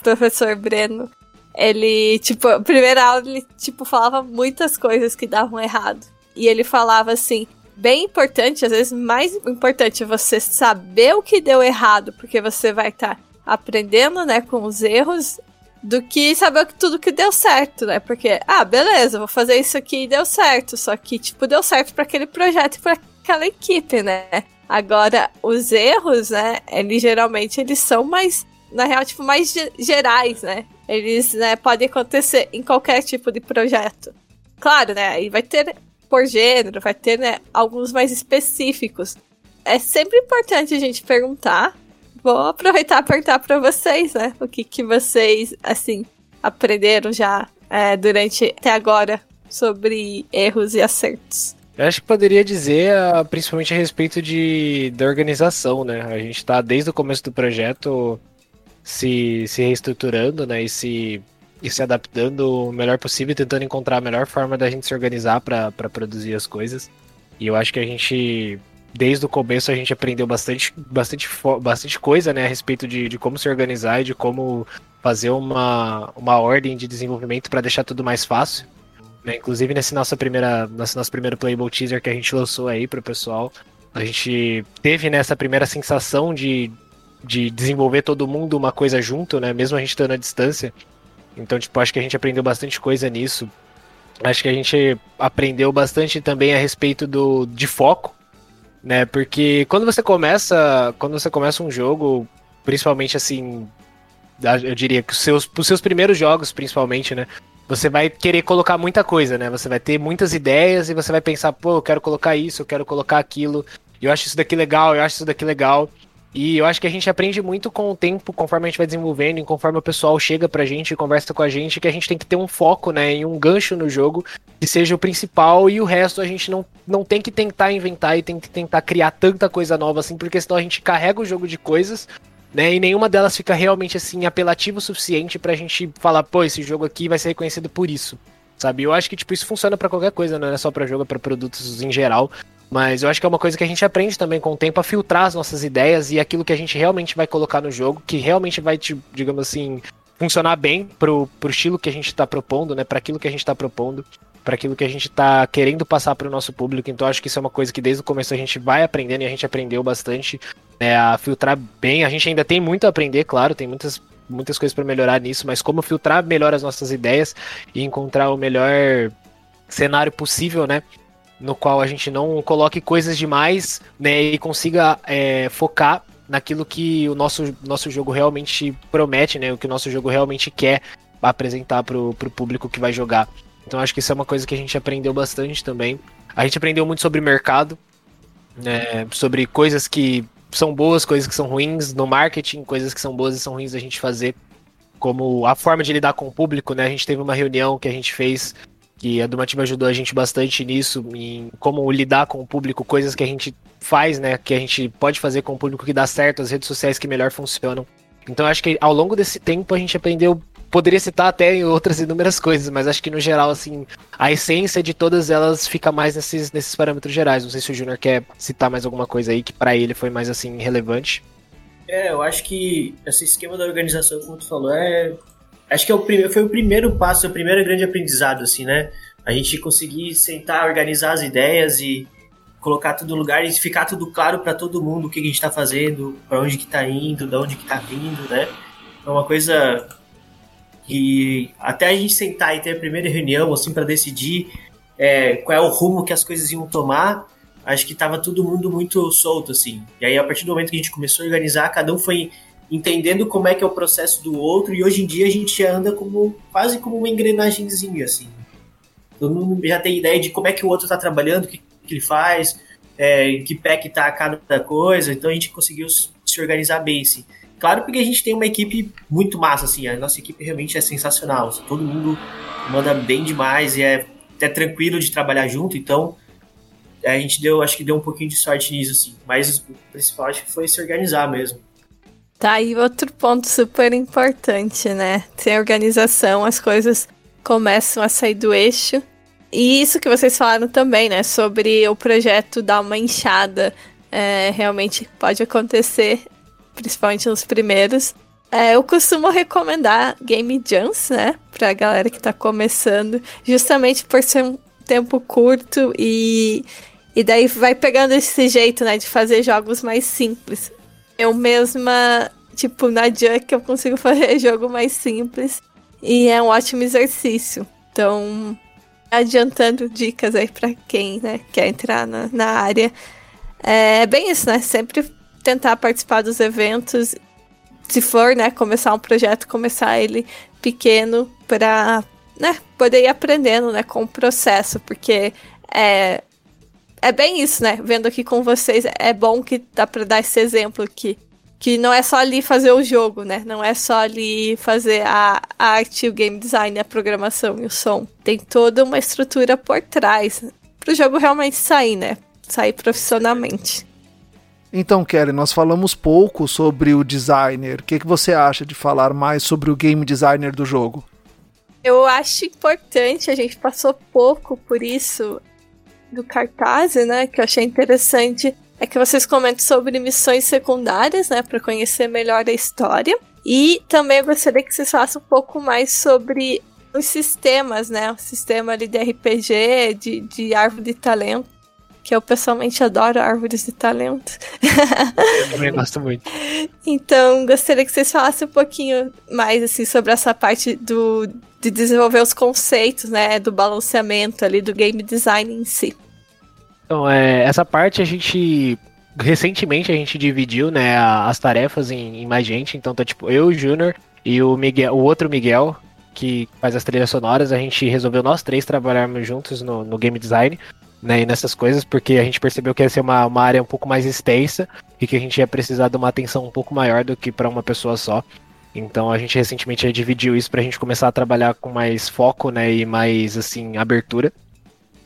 professor Breno, ele, tipo, a primeira aula ele, tipo, falava muitas coisas que davam errado. E ele falava assim, bem importante, às vezes mais importante você saber o que deu errado, porque você vai estar tá aprendendo, né, com os erros, do que saber tudo que deu certo, né? Porque, ah, beleza, vou fazer isso aqui e deu certo, só que, tipo, deu certo para aquele projeto e para aquela equipe, né? Agora, os erros, né, eles geralmente eles são mais, na real, tipo, mais gerais, né? Eles, né, podem acontecer em qualquer tipo de projeto. Claro, né, aí vai ter por gênero, vai ter né, alguns mais específicos. É sempre importante a gente perguntar. Vou aproveitar e perguntar para vocês, né? O que, que vocês, assim, aprenderam já é, durante até agora sobre erros e acertos. Eu acho que poderia dizer, ah, principalmente a respeito de, da organização, né? A gente está desde o começo do projeto se, se reestruturando, né? E se e se adaptando o melhor possível, tentando encontrar a melhor forma da gente se organizar para produzir as coisas. E eu acho que a gente, desde o começo, a gente aprendeu bastante, bastante, bastante coisa né, a respeito de, de como se organizar e de como fazer uma, uma ordem de desenvolvimento para deixar tudo mais fácil. Né? Inclusive, nesse nossa primeira, nesse nosso primeiro Playable Teaser que a gente lançou aí para o pessoal, a gente teve nessa primeira sensação de, de desenvolver todo mundo uma coisa junto, né? Mesmo a gente estando à distância. Então, tipo, acho que a gente aprendeu bastante coisa nisso. Acho que a gente aprendeu bastante também a respeito do, de foco, né? Porque quando você começa, quando você começa um jogo, principalmente assim, eu diria que os seus, os seus primeiros jogos, principalmente, né? Você vai querer colocar muita coisa, né? Você vai ter muitas ideias e você vai pensar, pô, eu quero colocar isso, eu quero colocar aquilo, eu acho isso daqui legal, eu acho isso daqui legal. E eu acho que a gente aprende muito com o tempo, conforme a gente vai desenvolvendo, e conforme o pessoal chega pra gente e conversa com a gente, que a gente tem que ter um foco, né, em um gancho no jogo que seja o principal e o resto a gente não, não tem que tentar inventar e tem que tentar criar tanta coisa nova assim, porque senão a gente carrega o jogo de coisas, né, e nenhuma delas fica realmente assim apelativo o suficiente pra gente falar, pô, esse jogo aqui vai ser reconhecido por isso. Sabe? Eu acho que tipo isso funciona para qualquer coisa, não é só para jogo, é para produtos em geral. Mas eu acho que é uma coisa que a gente aprende também com o tempo a filtrar as nossas ideias e aquilo que a gente realmente vai colocar no jogo, que realmente vai, digamos assim, funcionar bem pro, pro estilo que a gente está propondo, né? Para aquilo que a gente está propondo, para aquilo que a gente está querendo passar para o nosso público. Então acho que isso é uma coisa que desde o começo a gente vai aprendendo e a gente aprendeu bastante né, a filtrar bem. A gente ainda tem muito a aprender, claro, tem muitas muitas coisas para melhorar nisso, mas como filtrar melhor as nossas ideias e encontrar o melhor cenário possível, né? No qual a gente não coloque coisas demais, né, e consiga é, focar naquilo que o nosso, nosso jogo realmente promete, né, o que o nosso jogo realmente quer apresentar pro, pro público que vai jogar. Então acho que isso é uma coisa que a gente aprendeu bastante também. A gente aprendeu muito sobre mercado, né, sobre coisas que são boas, coisas que são ruins no marketing, coisas que são boas e são ruins a gente fazer, como a forma de lidar com o público, né? A gente teve uma reunião que a gente fez que a Dumativa ajudou a gente bastante nisso, em como lidar com o público, coisas que a gente faz, né, que a gente pode fazer com o público que dá certo, as redes sociais que melhor funcionam. Então acho que ao longo desse tempo a gente aprendeu, poderia citar até outras inúmeras coisas, mas acho que no geral, assim, a essência de todas elas fica mais nesses, nesses parâmetros gerais. Não sei se o Júnior quer citar mais alguma coisa aí que para ele foi mais, assim, relevante. É, eu acho que esse esquema da organização, como tu falou, é acho que é o primeiro, foi o primeiro passo, o primeiro grande aprendizado, assim, né? A gente conseguir sentar, organizar as ideias e colocar tudo no lugar e ficar tudo claro para todo mundo o que a gente está fazendo, para onde que está indo, de onde que está vindo, né? É uma coisa que até a gente sentar e ter a primeira reunião, assim, para decidir é, qual é o rumo que as coisas iam tomar, acho que estava todo mundo muito solto, assim. E aí, a partir do momento que a gente começou a organizar, cada um foi entendendo como é que é o processo do outro, e hoje em dia a gente anda como quase como uma engrenagemzinha, assim. Todo mundo já tem ideia de como é que o outro está trabalhando, o que, que ele faz, é, em que pé que tá cada coisa, então a gente conseguiu se organizar bem, assim. Claro porque a gente tem uma equipe muito massa, assim, a nossa equipe realmente é sensacional, assim, todo mundo manda bem demais e é até tranquilo de trabalhar junto, então a gente deu, acho que deu um pouquinho de sorte nisso, assim. Mas o principal acho que foi se organizar mesmo. Tá aí outro ponto super importante, né? Sem organização, as coisas começam a sair do eixo. E isso que vocês falaram também, né? Sobre o projeto dar uma inchada. É, realmente pode acontecer, principalmente nos primeiros. É, eu costumo recomendar Game Jams, né? Pra galera que tá começando, justamente por ser um tempo curto e, e daí vai pegando esse jeito, né? De fazer jogos mais simples. Eu mesma, tipo, na Junk eu consigo fazer jogo mais simples e é um ótimo exercício. Então, adiantando dicas aí para quem né, quer entrar na, na área. É bem isso, né? Sempre tentar participar dos eventos se for, né, começar um projeto, começar ele pequeno para, né, poder ir aprendendo, né, com o processo, porque é é bem isso, né? Vendo aqui com vocês, é bom que dá para dar esse exemplo aqui. Que não é só ali fazer o jogo, né? Não é só ali fazer a arte, o game design, a programação e o som. Tem toda uma estrutura por trás para o jogo realmente sair, né? Sair profissionalmente. Então, Kelly, nós falamos pouco sobre o designer. O que, que você acha de falar mais sobre o game designer do jogo? Eu acho importante, a gente passou pouco por isso do cartaz, né? Que eu achei interessante é que vocês comentam sobre missões secundárias, né? Para conhecer melhor a história. E também eu gostaria que vocês falassem um pouco mais sobre os sistemas, né? O sistema ali de RPG, de, de árvore de talento que eu pessoalmente adoro árvores de talento. Eu também gosto muito. então, gostaria que vocês falassem um pouquinho mais assim sobre essa parte do de desenvolver os conceitos, né, do balanceamento ali do game design em si. Então, é, essa parte a gente recentemente a gente dividiu, né, as tarefas em, em mais gente, então tá tipo eu, o Júnior e o Miguel, o outro Miguel que faz as trilhas sonoras, a gente resolveu nós três trabalharmos juntos no, no game design né, nessas coisas, porque a gente percebeu que ia ser uma, uma área um pouco mais extensa e que a gente ia precisar de uma atenção um pouco maior do que para uma pessoa só. Então a gente recentemente dividiu isso para a gente começar a trabalhar com mais foco, né, e mais assim abertura.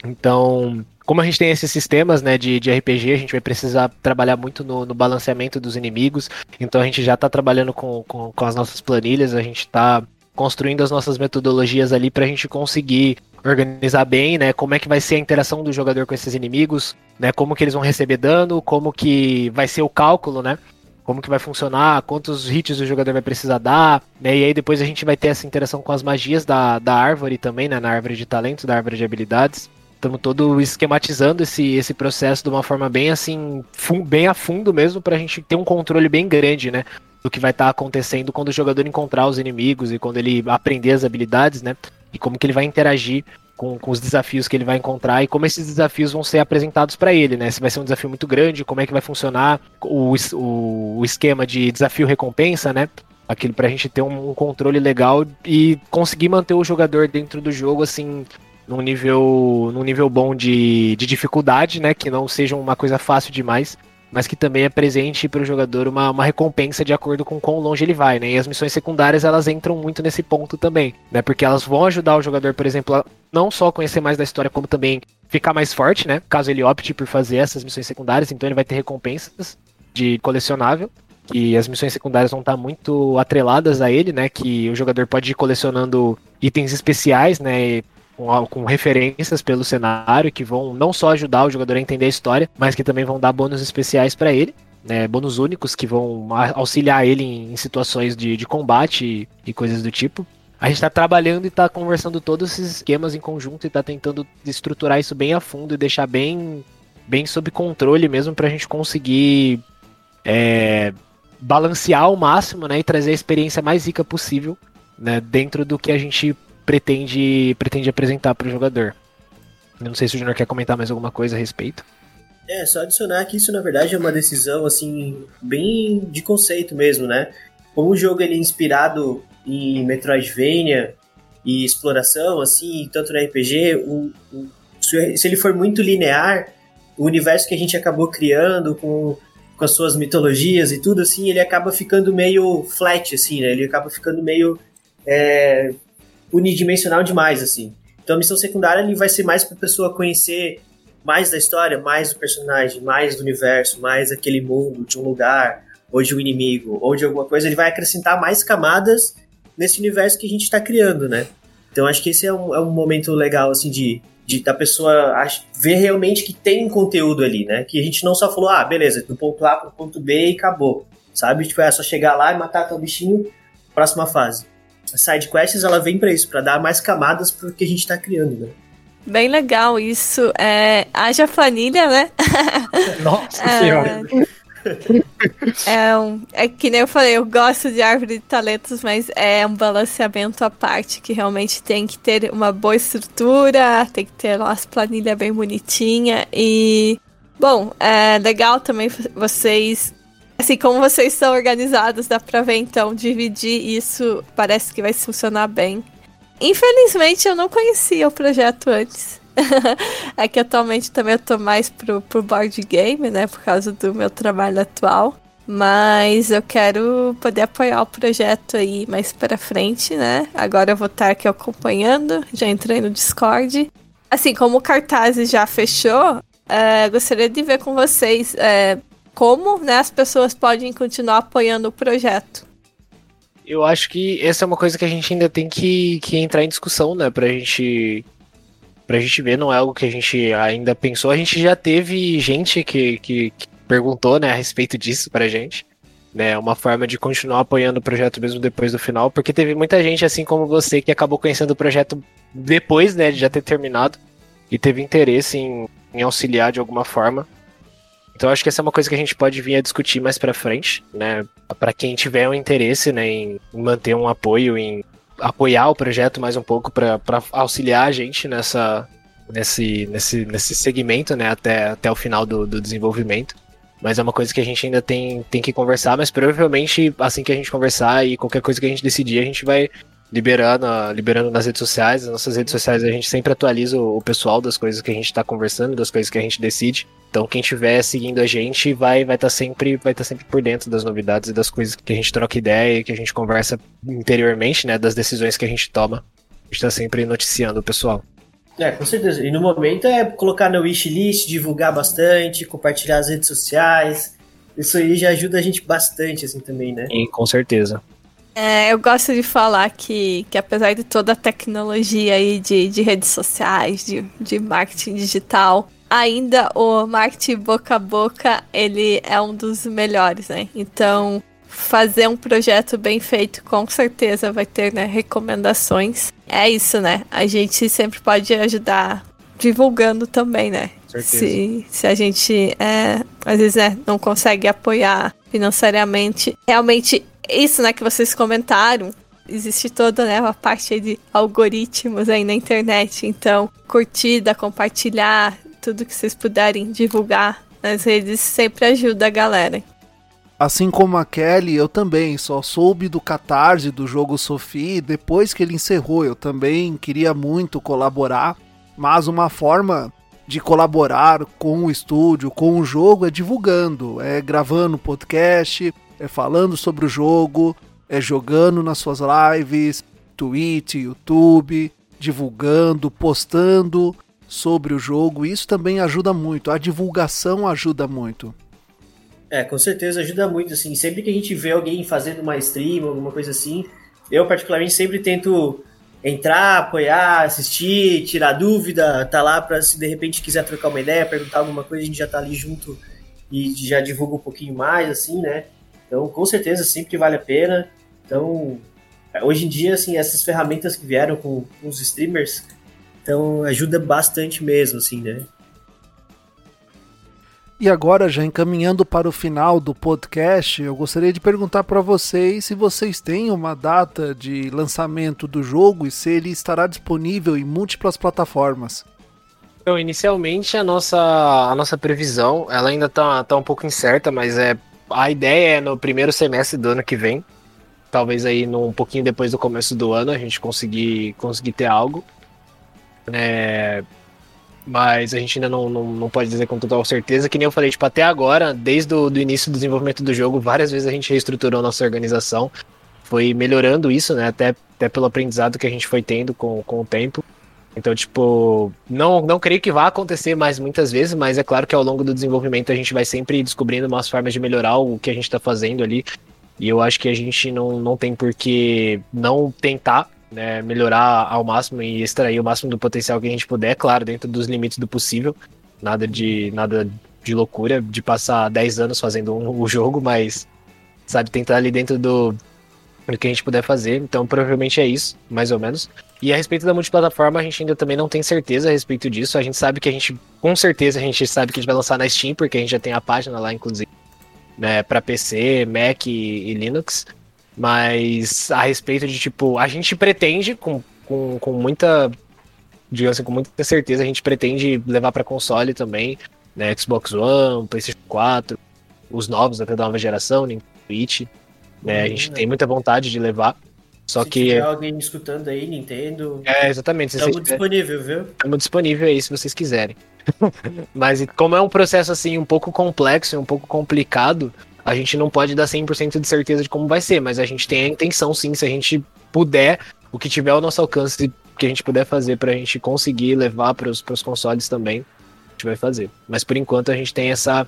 Então, como a gente tem esses sistemas né, de, de RPG, a gente vai precisar trabalhar muito no, no balanceamento dos inimigos. Então a gente já está trabalhando com, com, com, as nossas planilhas, a gente está construindo as nossas metodologias ali para a gente conseguir organizar bem, né? Como é que vai ser a interação do jogador com esses inimigos, né? Como que eles vão receber dano, como que vai ser o cálculo, né? Como que vai funcionar, quantos hits o jogador vai precisar dar, né? E aí depois a gente vai ter essa interação com as magias da, da árvore também, né? Na árvore de talentos, da árvore de habilidades. Estamos todo esquematizando esse, esse processo de uma forma bem assim, bem a fundo mesmo, para a gente ter um controle bem grande, né? Do que vai estar tá acontecendo quando o jogador encontrar os inimigos e quando ele aprender as habilidades, né? E como que ele vai interagir com, com os desafios que ele vai encontrar e como esses desafios vão ser apresentados para ele, né? Se vai ser um desafio muito grande, como é que vai funcionar o, o, o esquema de desafio-recompensa, né? Aquilo pra gente ter um, um, controle legal e conseguir manter o jogador dentro do jogo, assim, num nível, num nível bom de, de dificuldade, né? Que não seja uma coisa fácil demais mas que também é presente para o jogador uma, uma recompensa de acordo com quão longe ele vai, né? E as missões secundárias elas entram muito nesse ponto também, né? Porque elas vão ajudar o jogador, por exemplo, a não só conhecer mais da história, como também ficar mais forte, né? Caso ele opte por fazer essas missões secundárias, então ele vai ter recompensas de colecionável. Que as missões secundárias vão estar muito atreladas a ele, né? Que o jogador pode ir colecionando itens especiais, né? Com, com, referências pelo cenário que vão não só ajudar o jogador a entender a história, mas que também vão dar bônus especiais para ele. Né, bônus únicos que vão auxiliar ele em, em situações de, de combate e, e, coisas do tipo. A gente está trabalhando e está conversando todos esses esquemas em conjunto e está tentando estruturar isso bem a fundo e deixar bem, bem sob controle mesmo para a gente conseguir é, balancear ao máximo né, e trazer a experiência mais rica possível né, dentro do que a gente pretende, pretende apresentar para o jogador. Eu não sei se o Junior quer comentar mais alguma coisa a respeito. É, só adicionar que isso na verdade é uma decisão assim bem de conceito mesmo, né? Como o jogo ele é inspirado em Metroidvania e exploração, assim, tanto no RPG, o, o, se ele for muito linear, o universo que a gente acabou criando com, com as suas mitologias e tudo assim, ele acaba ficando meio flat, assim, né? Ele acaba ficando meio é, unidimensional demais, assim. Então a missão secundária ele vai ser mais para a pessoa conhecer mais da história, mais do personagem, mais do universo, mais aquele mundo, de um lugar, ou de um inimigo, ou de alguma coisa. Ele vai acrescentar mais camadas nesse universo que a gente está criando, né? Então acho que esse é um, é um momento legal, assim, de, de da pessoa ver realmente que tem conteúdo ali, né? Que a gente não só falou, ah, beleza, do ponto A pro ponto B e acabou, sabe? Tipo, é só chegar lá e matar tal bichinho, próxima fase. Side quests, ela vem para isso, para dar mais camadas pro que a gente tá criando, né? Bem legal isso. É, haja planilha, né? Nossa é, senhora. É, um, é que nem eu falei, eu gosto de árvore de talentos, mas é um balanceamento à parte que realmente tem que ter uma boa estrutura, tem que ter as planilhas bem bonitinhas e bom, é legal também vocês assim como vocês são organizados, dá pra ver então dividir isso, parece que vai funcionar bem. Infelizmente eu não conhecia o projeto antes. é que atualmente também eu tô mais pro, pro board game, né? Por causa do meu trabalho atual. Mas eu quero poder apoiar o projeto aí mais para frente, né? Agora eu vou estar aqui acompanhando, já entrei no Discord. Assim, como o cartaz já fechou, é, gostaria de ver com vocês é, como né, as pessoas podem continuar apoiando o projeto. Eu acho que essa é uma coisa que a gente ainda tem que, que entrar em discussão, né? Pra gente pra gente ver, não é algo que a gente ainda pensou. A gente já teve gente que, que, que perguntou, né, a respeito disso pra gente. Né, uma forma de continuar apoiando o projeto mesmo depois do final, porque teve muita gente, assim como você, que acabou conhecendo o projeto depois, né, de já ter terminado, e teve interesse em, em auxiliar de alguma forma. Então acho que essa é uma coisa que a gente pode vir a discutir mais para frente, né? Para quem tiver um interesse, né, em manter um apoio, em apoiar o projeto mais um pouco para auxiliar a gente nessa, nesse, nesse, nesse segmento, né, até, até o final do, do desenvolvimento. Mas é uma coisa que a gente ainda tem, tem que conversar, mas provavelmente assim que a gente conversar e qualquer coisa que a gente decidir, a gente vai liberando, liberando nas redes sociais. Nas nossas redes sociais a gente sempre atualiza o, pessoal das coisas que a gente está conversando, das coisas que a gente decide. Então quem estiver seguindo a gente vai vai estar tá sempre vai estar tá sempre por dentro das novidades e das coisas que a gente troca ideia, que a gente conversa interiormente, né, das decisões que a gente toma. A gente está sempre noticiando o pessoal. É, com certeza. E no momento é colocar no wishlist, divulgar bastante, compartilhar as redes sociais. Isso aí já ajuda a gente bastante, assim, também, né? E com certeza. É, eu gosto de falar que, que apesar de toda a tecnologia aí de, de redes sociais, de, de marketing digital, ainda o marketing boca a boca, ele é um dos melhores, né? Então, fazer um projeto bem feito com certeza vai ter né, recomendações. É isso, né? A gente sempre pode ajudar divulgando também, né? Se, se a gente é, às vezes né, não consegue apoiar financeiramente, realmente isso, né, que vocês comentaram, existe toda né, a parte de algoritmos aí na internet. Então, curtida, compartilhar, tudo que vocês puderem divulgar nas redes sempre ajuda a galera. Assim como a Kelly, eu também só soube do catarse do jogo Sophie depois que ele encerrou. Eu também queria muito colaborar, mas uma forma de colaborar com o estúdio, com o jogo, é divulgando, é gravando podcast, é falando sobre o jogo, é jogando nas suas lives, Twitch, YouTube, divulgando, postando sobre o jogo. Isso também ajuda muito. A divulgação ajuda muito. É, com certeza ajuda muito, assim. Sempre que a gente vê alguém fazendo uma stream, alguma coisa assim, eu particularmente sempre tento entrar, apoiar, assistir, tirar dúvida, tá lá para se de repente quiser trocar uma ideia, perguntar alguma coisa, a gente já tá ali junto e já divulga um pouquinho mais, assim, né? Então, com certeza, sempre vale a pena. Então, hoje em dia, assim, essas ferramentas que vieram com, com os streamers, então ajuda bastante mesmo, assim, né? E agora, já encaminhando para o final do podcast, eu gostaria de perguntar para vocês se vocês têm uma data de lançamento do jogo e se ele estará disponível em múltiplas plataformas. Então, inicialmente a nossa, a nossa previsão, ela ainda está tá um pouco incerta, mas é a ideia é no primeiro semestre do ano que vem. Talvez aí no, um pouquinho depois do começo do ano a gente conseguir, conseguir ter algo. É, mas a gente ainda não, não, não, pode dizer com total certeza. Que nem eu falei, tipo, até agora, desde o do início do desenvolvimento do jogo, várias vezes a gente reestruturou nossa organização. Foi melhorando isso, né? Até, até pelo aprendizado que a gente foi tendo com, com o tempo. Então, tipo, não, não creio que vá acontecer mais muitas vezes, mas é claro que ao longo do desenvolvimento a gente vai sempre descobrindo umas formas de melhorar o que a gente tá fazendo ali. E eu acho que a gente não, não tem por que não tentar né, melhorar ao máximo e extrair o máximo do potencial que a gente puder, claro, dentro dos limites do possível. Nada de nada de loucura, de passar 10 anos fazendo um, o jogo, mas sabe, tentar ali dentro do, do que a gente puder fazer. Então, provavelmente é isso, mais ou menos. E a respeito da multiplataforma, a gente ainda também não tem certeza a respeito disso. A gente sabe que a gente, com certeza, a gente sabe que a gente vai lançar na Steam, porque a gente já tem a página lá, inclusive, né, para PC, Mac e, e, Linux. Mas a respeito de, tipo, a gente pretende, com, com, com muita, digamos assim, com muita certeza, a gente pretende levar para console também, né, Xbox One, PlayStation 4, os novos até da nova geração, Nintendo Switch. Né, a gente tem muita vontade de levar. Só se que. tiver alguém escutando aí, Nintendo. É, exatamente. Estamos disponível, viu? Estamos disponível aí se vocês quiserem. Mas como é um processo assim um pouco complexo, um pouco complicado, a gente não pode dar 100% de certeza de como vai ser, mas a gente tem a intenção sim, se a gente puder, o que tiver ao nosso alcance que a gente puder fazer pra gente conseguir levar para os consoles também, a gente vai fazer. Mas por enquanto a gente tem essa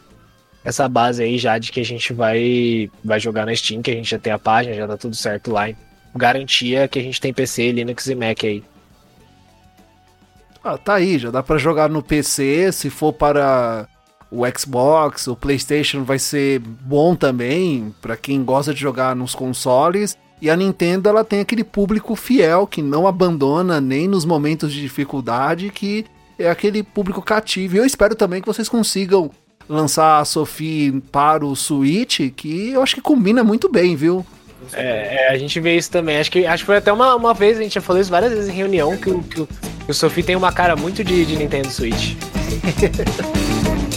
essa base aí já de que a gente vai vai jogar na Steam, que a gente já tem a página, já tá tudo certo lá garantia que a gente tem PC, Linux e Mac aí. Ah, tá aí, já dá para jogar no PC, se for para o Xbox, o PlayStation vai ser bom também para quem gosta de jogar nos consoles. E a Nintendo ela tem aquele público fiel que não abandona nem nos momentos de dificuldade, que é aquele público cativo. E eu espero também que vocês consigam lançar a Sophie para o Switch, que eu acho que combina muito bem, viu? É, é, a gente vê isso também. Acho que, acho que foi até uma, uma vez, a gente já falou isso várias vezes em reunião, que, que, que o Sophie tem uma cara muito de, de Nintendo Switch.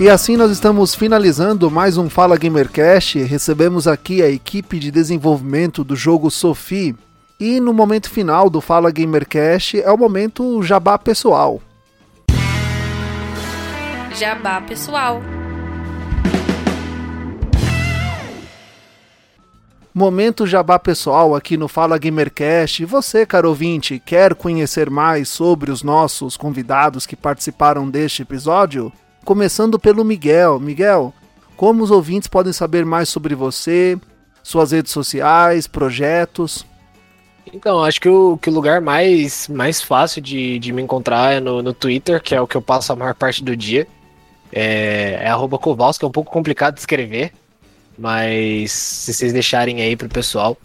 E assim nós estamos finalizando mais um Fala Gamercast. Recebemos aqui a equipe de desenvolvimento do jogo Sophie. E no momento final do Fala Gamercast é o momento jabá pessoal. Jabá pessoal. Momento jabá pessoal aqui no Fala Gamercast. Você, caro ouvinte, quer conhecer mais sobre os nossos convidados que participaram deste episódio? Começando pelo Miguel. Miguel, como os ouvintes podem saber mais sobre você, suas redes sociais, projetos? Então, acho que o, que o lugar mais, mais fácil de, de me encontrar é no, no Twitter, que é o que eu passo a maior parte do dia. É, é arroba é um pouco complicado de escrever, mas se vocês deixarem aí pro pessoal,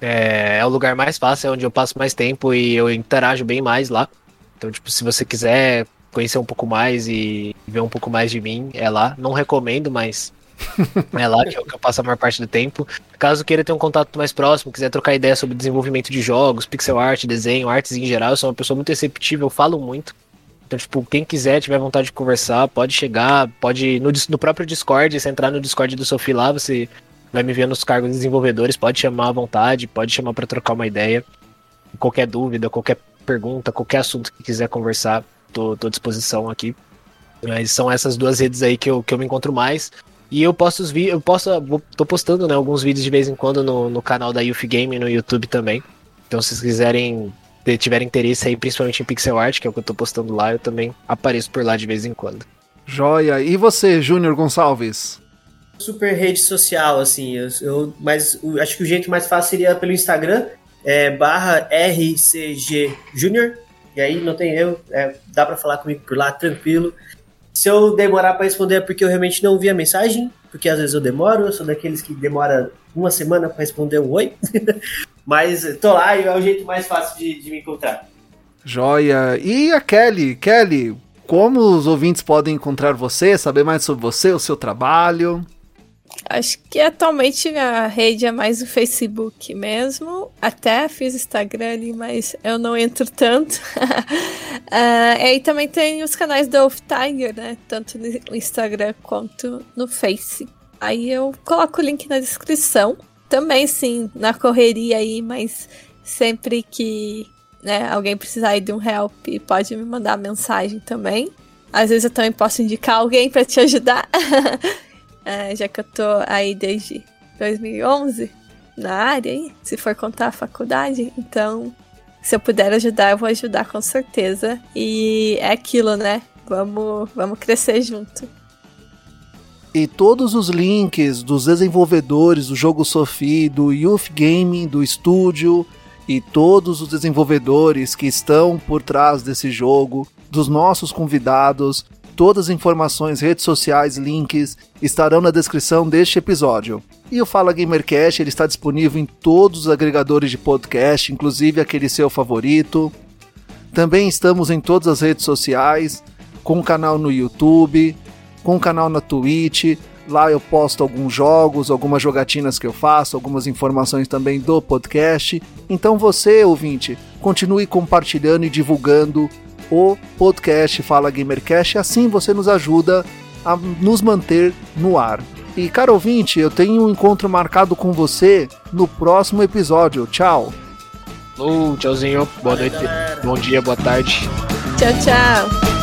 é, é o lugar mais fácil, é onde eu passo mais tempo e eu interajo bem mais lá. Então, tipo, se você quiser conhecer um pouco mais e ver um pouco mais de mim, é lá. Não recomendo, mas é lá que eu, que eu, passo a maior parte do tempo. Caso queira ter um contato mais próximo, quiser trocar ideia sobre desenvolvimento de jogos, pixel art, desenho, artes em geral, eu sou uma pessoa muito receptiva, eu falo muito. Então, tipo, quem quiser, tiver vontade de conversar, pode chegar, pode no, no próprio Discord, se entrar no Discord do Sophie lá, você vai me ver nos cargos de desenvolvedores, pode chamar à vontade, pode chamar para trocar uma ideia. Qualquer dúvida, qualquer pergunta, qualquer assunto que quiser conversar, tô, tô à disposição aqui. Mas são essas duas redes aí que eu, que eu me encontro mais. E eu posto os vídeos, eu posso, tô postando né, alguns vídeos de vez em quando no, no canal da Youth Game no YouTube também. Então se vocês quiserem, tiverem interesse aí, principalmente em pixel art, que é o que eu tô postando lá, eu também apareço por lá de vez em quando. Joia. E você, Júnior Gonçalves? Super rede social, assim, eu, eu mas eu, acho que o jeito mais fácil seria pelo Instagram, é, barra RCG Júnior, e aí não tem erro, é, dá para falar comigo por lá tranquilo. Se eu demorar para responder é porque eu realmente não vi a mensagem, porque às vezes eu demoro, eu sou daqueles que demora uma semana para responder um oi. Mas tô lá e é o jeito mais fácil de, de me encontrar. Joia. E a Kelly? Kelly, como os ouvintes podem encontrar você, saber mais sobre você, o seu trabalho? Acho que atualmente a rede é mais o Facebook mesmo. Até fiz Instagram ali, mas eu não entro tanto. uh, e também tem os canais do Wolf Tiger, né? Tanto no Instagram quanto no Face. Aí eu coloco o link na descrição. Também, sim, na correria aí, mas sempre que né, alguém precisar aí de um help, pode me mandar mensagem também. Às vezes eu também posso indicar alguém para te ajudar, é, já que eu tô aí desde 2011 na área, aí, se for contar a faculdade. Então, se eu puder ajudar, eu vou ajudar com certeza. E é aquilo, né? Vamos, vamos crescer junto. E todos os links dos desenvolvedores do jogo Sophie, do Youth Gaming, do estúdio e todos os desenvolvedores que estão por trás desse jogo, dos nossos convidados, todas as informações, redes sociais, links estarão na descrição deste episódio. E o Fala Gamercast ele está disponível em todos os agregadores de podcast, inclusive aquele seu favorito. Também estamos em todas as redes sociais, com o canal no YouTube, com um canal na Twitch. Lá eu posto alguns jogos, algumas jogatinas que eu faço, algumas informações também do podcast. Então você, ouvinte, continue compartilhando e divulgando o podcast Fala Gamercast, assim você nos ajuda a nos manter no ar. E caro ouvinte, eu tenho um encontro marcado com você no próximo episódio. Tchau. Oh, tchauzinho, boa noite, bom dia, boa tarde. Tchau, tchau.